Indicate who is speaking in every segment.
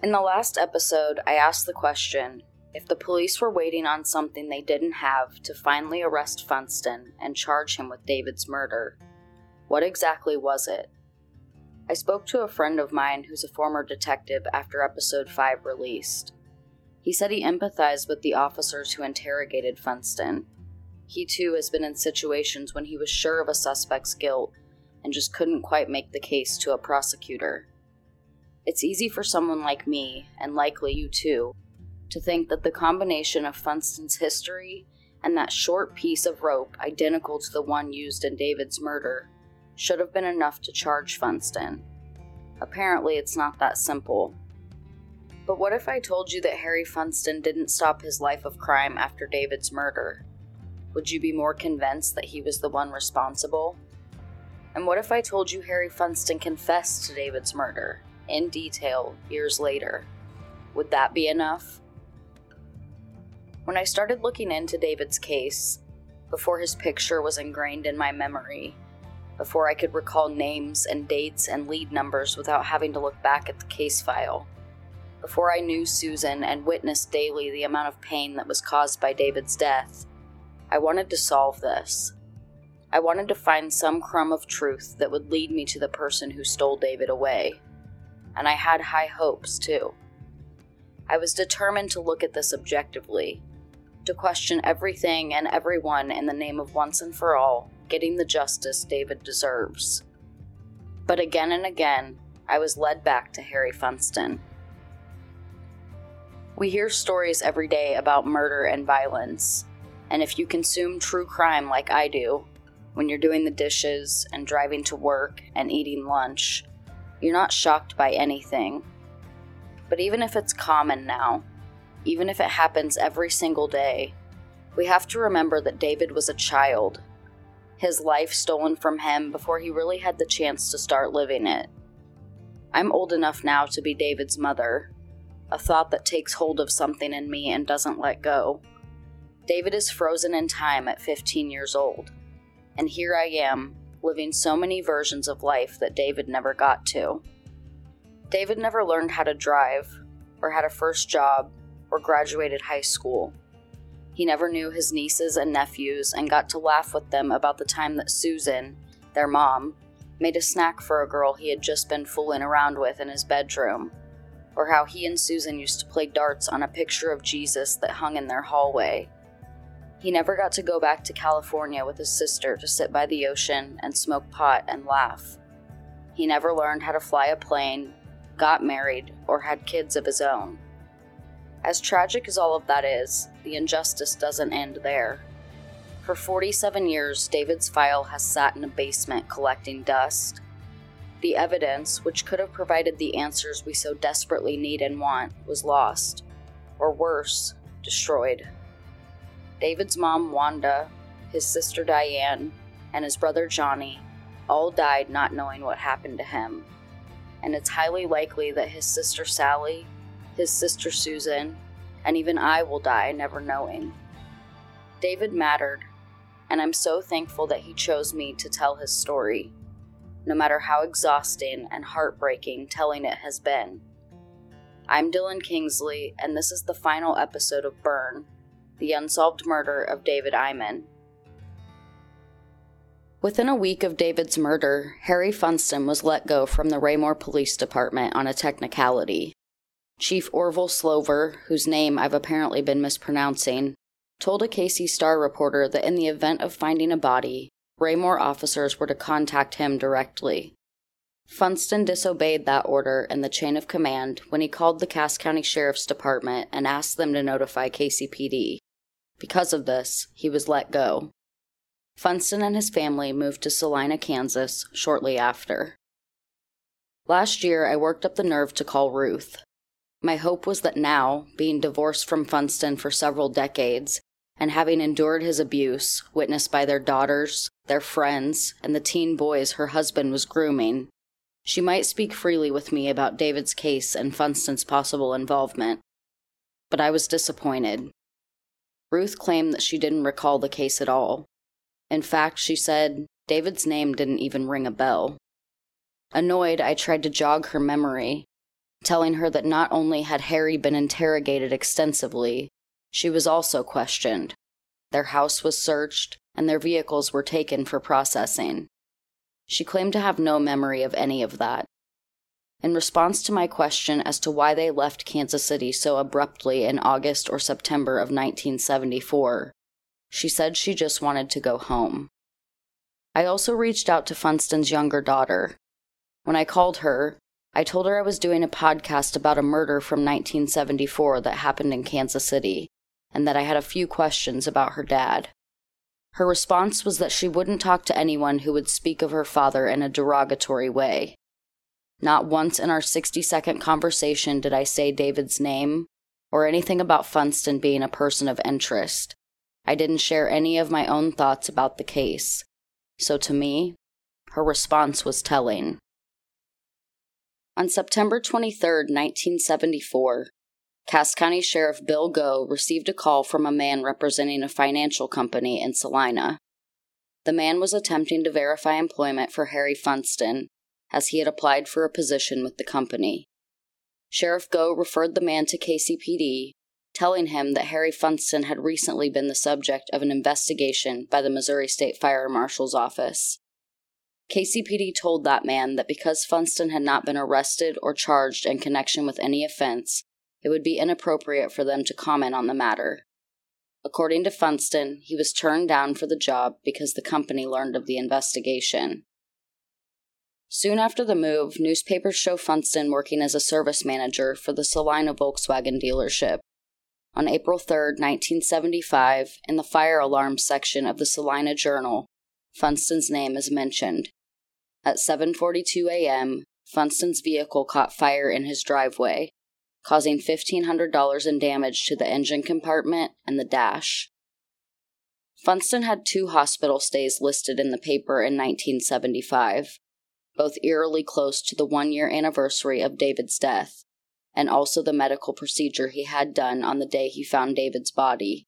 Speaker 1: In the last episode, I asked the question if the police were waiting on something they didn't have to finally arrest Funston and charge him with David's murder, what exactly was it? I spoke to a friend of mine who's a former detective after episode 5 released. He said he empathized with the officers who interrogated Funston. He too has been in situations when he was sure of a suspect's guilt and just couldn't quite make the case to a prosecutor. It's easy for someone like me, and likely you too, to think that the combination of Funston's history and that short piece of rope identical to the one used in David's murder should have been enough to charge Funston. Apparently, it's not that simple. But what if I told you that Harry Funston didn't stop his life of crime after David's murder? Would you be more convinced that he was the one responsible? And what if I told you Harry Funston confessed to David's murder? In detail years later. Would that be enough? When I started looking into David's case, before his picture was ingrained in my memory, before I could recall names and dates and lead numbers without having to look back at the case file, before I knew Susan and witnessed daily the amount of pain that was caused by David's death, I wanted to solve this. I wanted to find some crumb of truth that would lead me to the person who stole David away and I had high hopes too. I was determined to look at this objectively, to question everything and everyone in the name of once and for all getting the justice David deserves. But again and again, I was led back to Harry Funston. We hear stories every day about murder and violence, and if you consume true crime like I do, when you're doing the dishes and driving to work and eating lunch, you're not shocked by anything. But even if it's common now, even if it happens every single day, we have to remember that David was a child. His life stolen from him before he really had the chance to start living it. I'm old enough now to be David's mother, a thought that takes hold of something in me and doesn't let go. David is frozen in time at 15 years old, and here I am, living so many versions of life that David never got to. David never learned how to drive, or had a first job, or graduated high school. He never knew his nieces and nephews and got to laugh with them about the time that Susan, their mom, made a snack for a girl he had just been fooling around with in his bedroom, or how he and Susan used to play darts on a picture of Jesus that hung in their hallway he never got to go back to California with his sister to sit by the ocean and smoke pot and laugh. He never learned how to fly a plane, got married, or had kids of his own. As tragic as all of that is, the injustice doesn't end there. For 47 years, David's file has sat in a basement collecting dust. The evidence, which could have provided the answers we so desperately need and want, was lost. Or worse, destroyed. David's mom, Wanda, his sister Diane, and his brother Johnny all died not knowing what happened to him. And it's highly likely that his sister Sally, his sister Susan, and even I will die never knowing. David mattered, and I'm so thankful that he chose me to tell his story, no matter how exhausting and heartbreaking telling it has been. I'm Dylan Kingsley, and this is the final episode of Burn, the unsolved murder of David Eyman. Within a week of David's murder, Harry Funston was let go from the Raymore Police Department on a technicality. Chief Orville Slover, whose name I've apparently been mispronouncing, told a KC Star reporter that in the event of finding a body, Raymore officers were to contact him directly. Funston disobeyed that order in the chain of command when he called the Cass County Sheriff's Department and asked them to notify KCPD. Because of this, he was let go. Funston and his family moved to Salina, Kansas shortly after. Last year, I worked up the nerve to call Ruth. My hope was that now, being divorced from Funston for several decades, and having endured his abuse, witnessed by their daughters, their friends, and the teen boys her husband was grooming, she might speak freely with me about David's case and Funston's possible involvement. But I was disappointed. Ruth claimed that she didn't recall the case at all. In fact, she said David's name didn't even ring a bell. Annoyed, I tried to jog her memory, telling her that not only had Harry been interrogated extensively, she was also questioned. Their house was searched, and their vehicles were taken for processing. She claimed to have no memory of any of that. In response to my question as to why they left Kansas City so abruptly in August or September of 1974, she said she just wanted to go home. I also reached out to Funston's younger daughter. When I called her, I told her I was doing a podcast about a murder from 1974 that happened in Kansas City, and that I had a few questions about her dad. Her response was that she wouldn't talk to anyone who would speak of her father in a derogatory way. Not once in our 60 second conversation did I say David's name or anything about Funston being a person of interest. I didn't share any of my own thoughts about the case. So to me, her response was telling. On September 23, 1974, Cass County Sheriff Bill Goh received a call from a man representing a financial company in Salina. The man was attempting to verify employment for Harry Funston, as he had applied for a position with the company. Sheriff Goh referred the man to KCPD, telling him that Harry Funston had recently been the subject of an investigation by the Missouri State Fire Marshal's office. KCPD told that man that because Funston had not been arrested or charged in connection with any offense, it would be inappropriate for them to comment on the matter. According to Funston, he was turned down for the job because the company learned of the investigation. Soon after the move, newspapers show Funston working as a service manager for the Salina Volkswagen dealership. On April 3, 1975, in the fire alarm section of the Salina Journal, Funston's name is mentioned. At 7:42 a.m., Funston's vehicle caught fire in his driveway causing $1,500 in damage to the engine compartment and the dash. Funston had two hospital stays listed in the paper in 1975, both eerily close to the one year anniversary of David's death, and also the medical procedure he had done on the day he found David's body.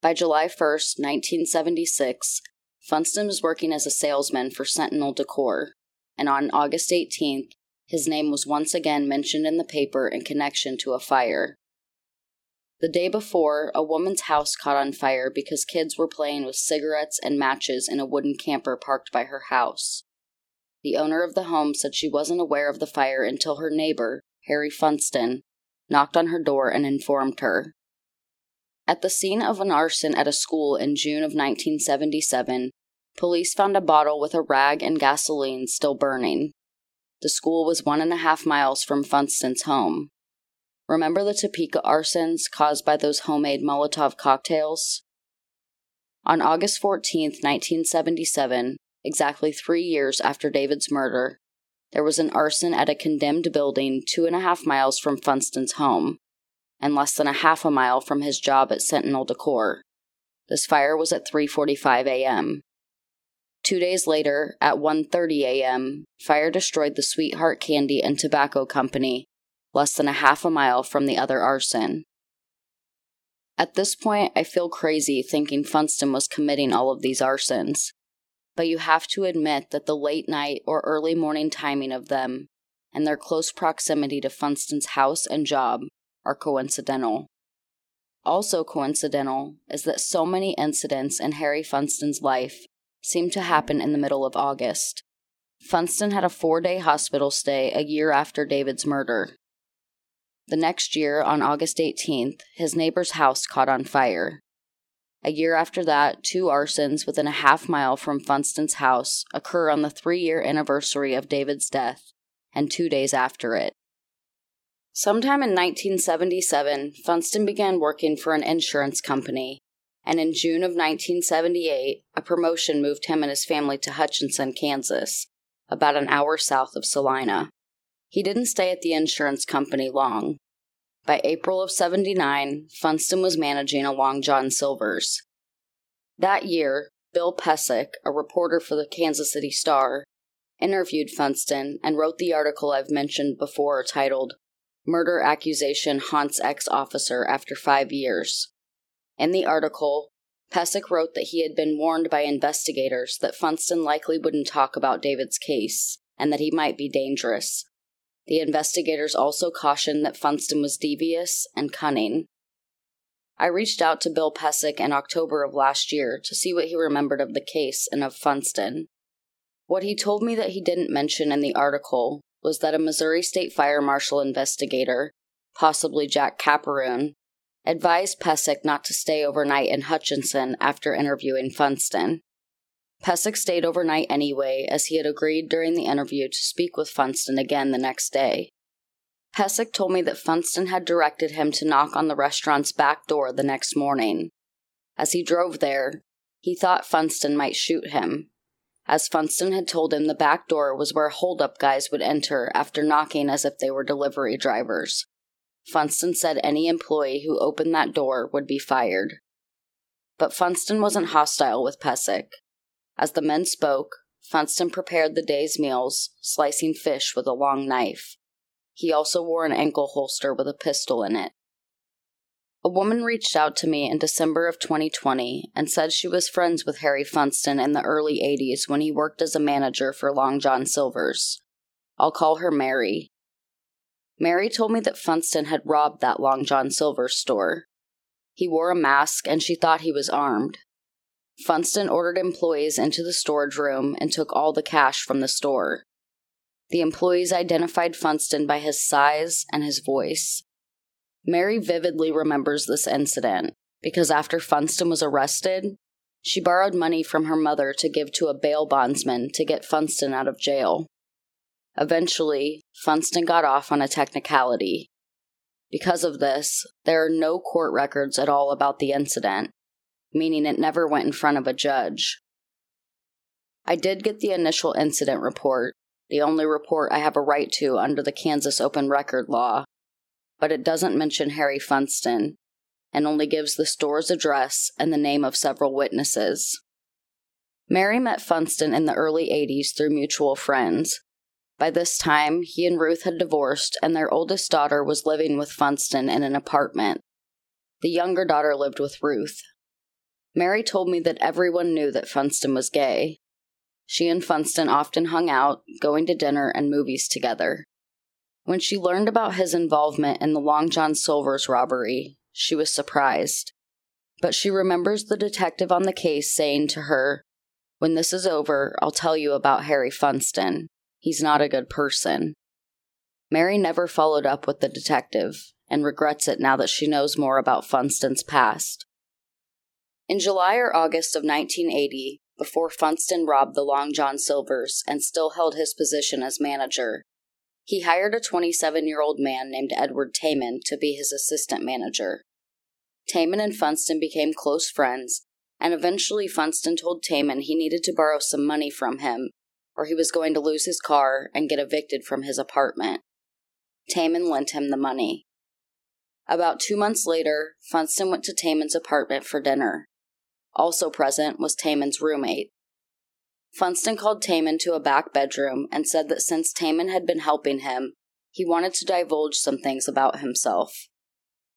Speaker 1: By July 1, 1976, Funston was working as a salesman for Sentinel Decor, and on August 18th, his name was once again mentioned in the paper in connection to a fire. The day before, a woman's house caught on fire because kids were playing with cigarettes and matches in a wooden camper parked by her house. The owner of the home said she wasn't aware of the fire until her neighbor, Harry Funston, knocked on her door and informed her. At the scene of an arson at a school in June of 1977, police found a bottle with a rag and gasoline still burning. The school was one and a half miles from Funston's home. Remember the Topeka arsons caused by those homemade Molotov cocktails? On August 14, 1977, exactly three years after David's murder, there was an arson at a condemned building two and a half miles from Funston's home, and less than a half a mile from his job at Sentinel Decor. This fire was at 3:45 a.m. Two days later, at 1:30 a.m., fire destroyed the Sweetheart Candy and Tobacco Company, less than a half a mile from the other arson. At this point, I feel crazy thinking Funston was committing all of these arsons. But you have to admit that the late night or early morning timing of them and their close proximity to Funston's house and job are coincidental. Also coincidental is that so many incidents in Harry Funston's life seem to happen in the middle of August. Funston had a four day hospital stay a year after David's murder. The next year, on August 18th, his neighbor's house caught on fire. A year after that, two arsons within a half mile from Funston's house occur on the three year anniversary of David's death, and two days after it. Sometime in 1977, Funston began working for an insurance company and in June of 1978, a promotion moved him and his family to Hutchinson, Kansas, about an hour south of Salina. He didn't stay at the insurance company long. By April of 79, Funston was managing a Long John Silver's. That year, Bill Pesic, a reporter for the Kansas City Star, interviewed Funston and wrote the article I've mentioned before titled Murder Accusation Haunts Ex Officer After Five Years. In the article, Pesic wrote that he had been warned by investigators that Funston likely wouldn't talk about David's case and that he might be dangerous. The investigators also cautioned that Funston was devious and cunning. I reached out to Bill Pesic in October of last year to see what he remembered of the case and of Funston. What he told me that he didn't mention in the article was that a Missouri State Fire Marshal investigator, possibly Jack Caparoon, advised Pesic not to stay overnight in Hutchinson after interviewing Funston. Pesic stayed overnight anyway, as he had agreed during the interview to speak with Funston again the next day. Pesic told me that Funston had directed him to knock on the restaurant's back door the next morning. As he drove there, he thought Funston might shoot him, as Funston had told him the back door was where holdup guys would enter after knocking as if they were delivery drivers. Funston said any employee who opened that door would be fired. But Funston wasn't hostile with Pesic. As the men spoke, Funston prepared the day's meals, slicing fish with a long knife. He also wore an ankle holster with a pistol in it. A woman reached out to me in December of 2020 and said she was friends with Harry Funston in the early 80s when he worked as a manager for Long John Silver's. I'll call her Mary. Mary told me that Funston had robbed that Long John Silver's store. He wore a mask and she thought he was armed. Funston ordered employees into the storage room and took all the cash from the store. The employees identified Funston by his size and his voice. Mary vividly remembers this incident because after Funston was arrested, she borrowed money from her mother to give to a bail bondsman to get Funston out of jail. Eventually, Funston got off on a technicality. Because of this, there are no court records at all about the incident, meaning it never went in front of a judge. I did get the initial incident report, the only report I have a right to under the Kansas open record law, but it doesn't mention Harry Funston and only gives the store's address and the name of several witnesses. Mary met Funston in the early 80s through mutual friends. By this time, he and Ruth had divorced, and their oldest daughter was living with Funston in an apartment. The younger daughter lived with Ruth. Mary told me that everyone knew that Funston was gay. She and Funston often hung out, going to dinner and movies together. When she learned about his involvement in the Long John Silver's robbery, she was surprised. But she remembers the detective on the case saying to her, When this is over, I'll tell you about Harry Funston. He's not a good person. Mary never followed up with the detective and regrets it now that she knows more about Funston's past. In July or August of 1980, before Funston robbed the Long John Silvers and still held his position as manager, he hired a 27 year old man named Edward Taman to be his assistant manager. Taman and Funston became close friends, and eventually Funston told Taman he needed to borrow some money from him, or he was going to lose his car and get evicted from his apartment. Taman lent him the money. About two months later, Funston went to Taman's apartment for dinner. Also present was Taman's roommate. Funston called Taman to a back bedroom and said that since Taman had been helping him, he wanted to divulge some things about himself.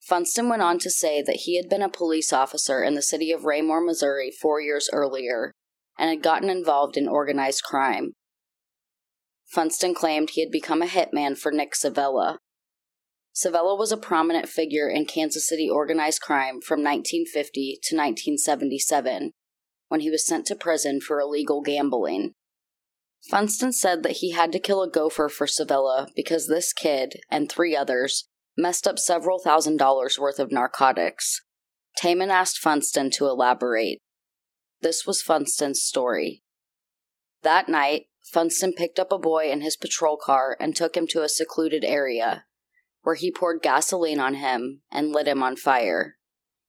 Speaker 1: Funston went on to say that he had been a police officer in the city of Raymore, Missouri four years earlier and had gotten involved in organized crime. Funston claimed he had become a hitman for Nick Civella. Civella was a prominent figure in Kansas City organized crime from 1950 to 1977 when he was sent to prison for illegal gambling. Funston said that he had to kill a gopher for Civella because this kid and three others messed up several thousand dollars worth of narcotics. Taman asked Funston to elaborate. This was Funston's story. That night, Funston picked up a boy in his patrol car and took him to a secluded area, where he poured gasoline on him and lit him on fire.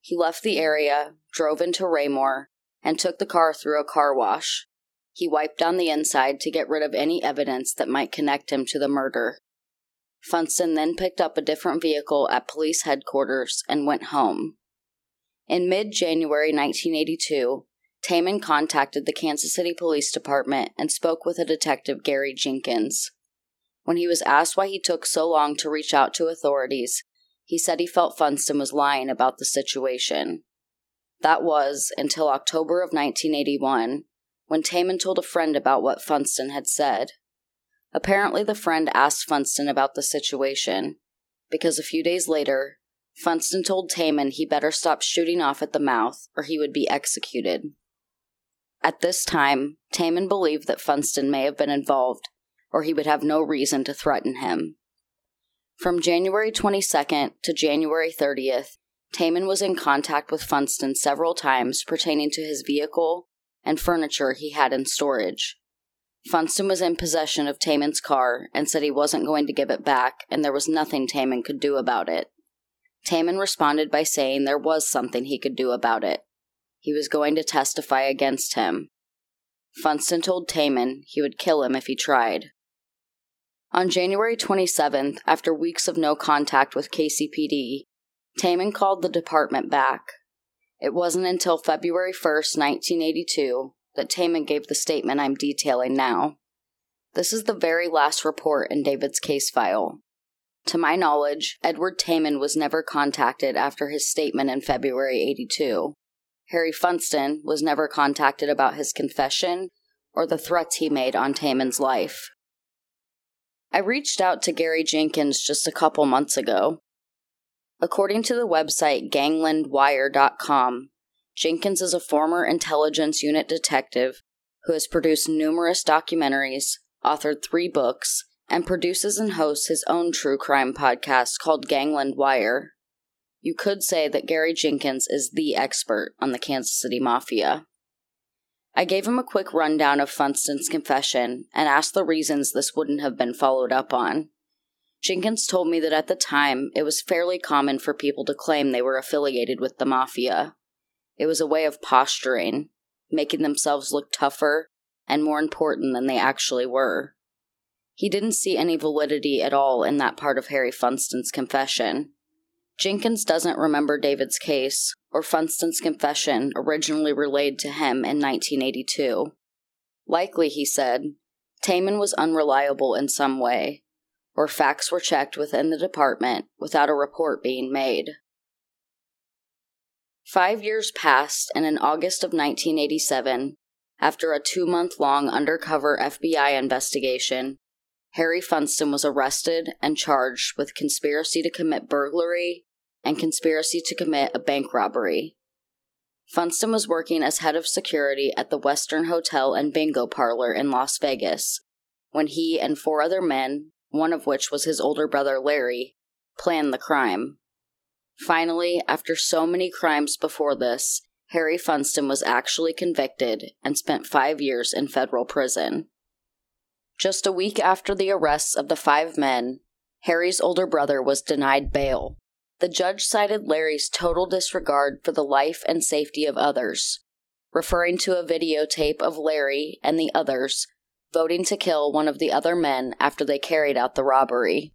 Speaker 1: He left the area, drove into Raymore, and took the car through a car wash. He wiped down the inside to get rid of any evidence that might connect him to the murder. Funston then picked up a different vehicle at police headquarters and went home. In mid January 1982, Taman contacted the Kansas City Police Department and spoke with a detective, Gary Jenkins. When he was asked why he took so long to reach out to authorities, he said he felt Funston was lying about the situation. That was until October of 1981, when Taman told a friend about what Funston had said. Apparently, the friend asked Funston about the situation, because a few days later, Funston told Taman he better stop shooting off at the mouth or he would be executed. At this time, Taman believed that Funston may have been involved, or he would have no reason to threaten him. From January 22nd to January 30th, Taman was in contact with Funston several times pertaining to his vehicle and furniture he had in storage. Funston was in possession of Taman's car and said he wasn't going to give it back and there was nothing Taman could do about it. Taman responded by saying there was something he could do about it. He was going to testify against him. Funston told Taman he would kill him if he tried. On January 27th, after weeks of no contact with KCPD, Taman called the department back. It wasn't until February 1st, 1982, that Taman gave the statement I'm detailing now. This is the very last report in David's case file. To my knowledge, Edward Taman was never contacted after his statement in February 82. Harry Funston was never contacted about his confession or the threats he made on Taman's life. I reached out to Gary Jenkins just a couple months ago. According to the website ganglandwire.com, Jenkins is a former intelligence unit detective who has produced numerous documentaries, authored three books, and produces and hosts his own true crime podcast called Gangland Wire. You could say that Gary Jenkins is the expert on the Kansas City Mafia. I gave him a quick rundown of Funston's confession and asked the reasons this wouldn't have been followed up on. Jenkins told me that at the time it was fairly common for people to claim they were affiliated with the Mafia. It was a way of posturing, making themselves look tougher and more important than they actually were. He didn't see any validity at all in that part of Harry Funston's confession. Jenkins doesn't remember David's case or Funston's confession originally relayed to him in 1982. Likely, he said, Taman was unreliable in some way, or facts were checked within the department without a report being made. Five years passed, and in August of 1987, after a two month long undercover FBI investigation, Harry Funston was arrested and charged with conspiracy to commit burglary and conspiracy to commit a bank robbery. Funston was working as head of security at the Western Hotel and Bingo Parlor in Las Vegas when he and four other men, one of which was his older brother Larry, planned the crime. Finally, after so many crimes before this, Harry Funston was actually convicted and spent five years in federal prison. Just a week after the arrests of the five men, Harry's older brother was denied bail. The judge cited Larry's total disregard for the life and safety of others, referring to a videotape of Larry and the others voting to kill one of the other men after they carried out the robbery.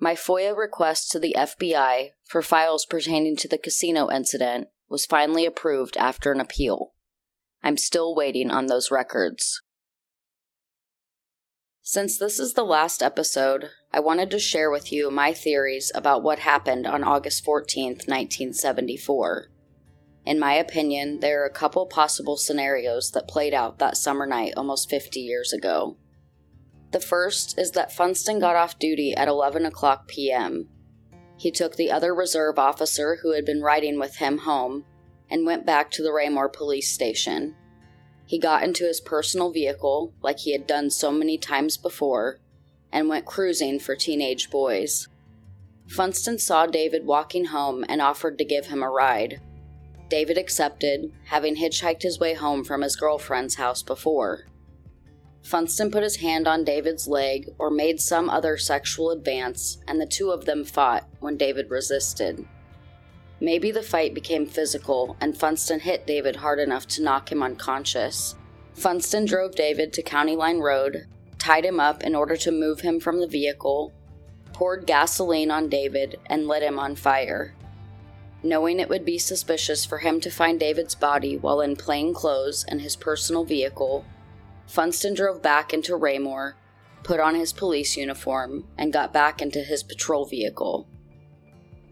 Speaker 1: My FOIA request to the FBI for files pertaining to the casino incident was finally approved after an appeal. I'm still waiting on those records. Since this is the last episode, I wanted to share with you my theories about what happened on August 14th, 1974. In my opinion, there are a couple possible scenarios that played out that summer night almost 50 years ago. The first is that Funston got off duty at 11 o'clock p.m. He took the other reserve officer who had been riding with him home and went back to the Raymore police station. He got into his personal vehicle, like he had done so many times before, and went cruising for teenage boys. Funston saw David walking home and offered to give him a ride. David accepted, having hitchhiked his way home from his girlfriend's house before. Funston put his hand on David's leg or made some other sexual advance, and the two of them fought when David resisted. Maybe the fight became physical, and Funston hit David hard enough to knock him unconscious. Funston drove David to County Line Road, tied him up in order to move him from the vehicle, poured gasoline on David, and lit him on fire. Knowing it would be suspicious for him to find David's body while in plain clothes and his personal vehicle, Funston drove back into Raymore, put on his police uniform, and got back into his patrol vehicle.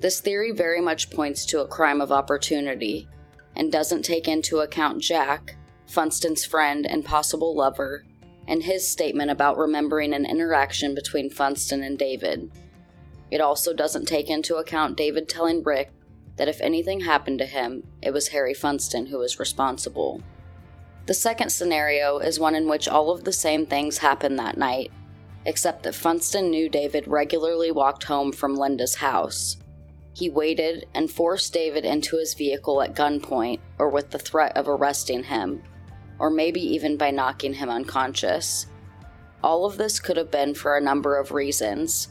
Speaker 1: This theory very much points to a crime of opportunity and doesn't take into account Jack, Funston's friend and possible lover, and his statement about remembering an interaction between Funston and David. It also doesn't take into account David telling Rick that if anything happened to him, it was Harry Funston who was responsible. The second scenario is one in which all of the same things happened that night, except that Funston knew David regularly walked home from Linda's house. He waited and forced David into his vehicle at gunpoint or with the threat of arresting him, or maybe even by knocking him unconscious. All of this could have been for a number of reasons.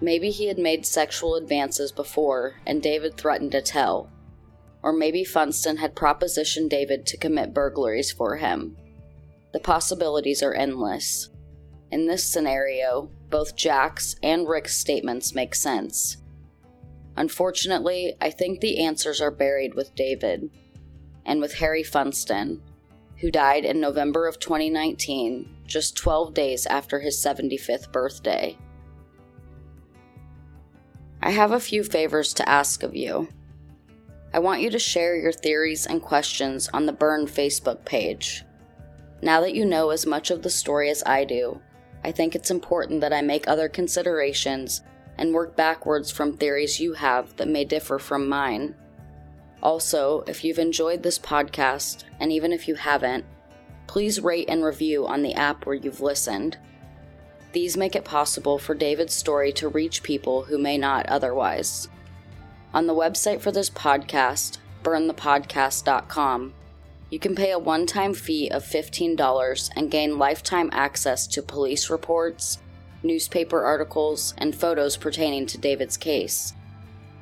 Speaker 1: Maybe he had made sexual advances before and David threatened to tell. Or maybe Funston had propositioned David to commit burglaries for him. The possibilities are endless. In this scenario, both Jack's and Rick's statements make sense. Unfortunately, I think the answers are buried with David and with Harry Funston, who died in November of 2019, just 12 days after his 75th birthday. I have a few favors to ask of you. I want you to share your theories and questions on the Burn Facebook page. Now that you know as much of the story as I do, I think it's important that I make other considerations and work backwards from theories you have that may differ from mine. Also, if you've enjoyed this podcast, and even if you haven't, please rate and review on the app where you've listened. These make it possible for David's story to reach people who may not otherwise. On the website for this podcast, burnthepodcast.com, you can pay a one time fee of $15 and gain lifetime access to police reports, newspaper articles, and photos pertaining to David's case.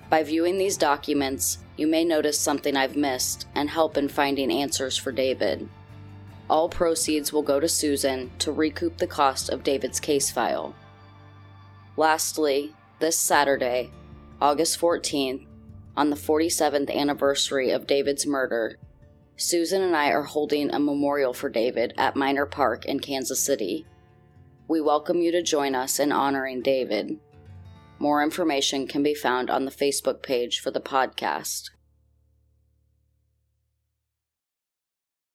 Speaker 1: By viewing these documents, you may notice something I've missed and help in finding answers for David. All proceeds will go to Susan to recoup the cost of David's case file. Lastly, this Saturday, August 14th, on the 47th anniversary of David's murder, Susan and I are holding a memorial for David at Minor Park in Kansas City. We welcome you to join us in honoring David. More information can be found on the Facebook page for the podcast.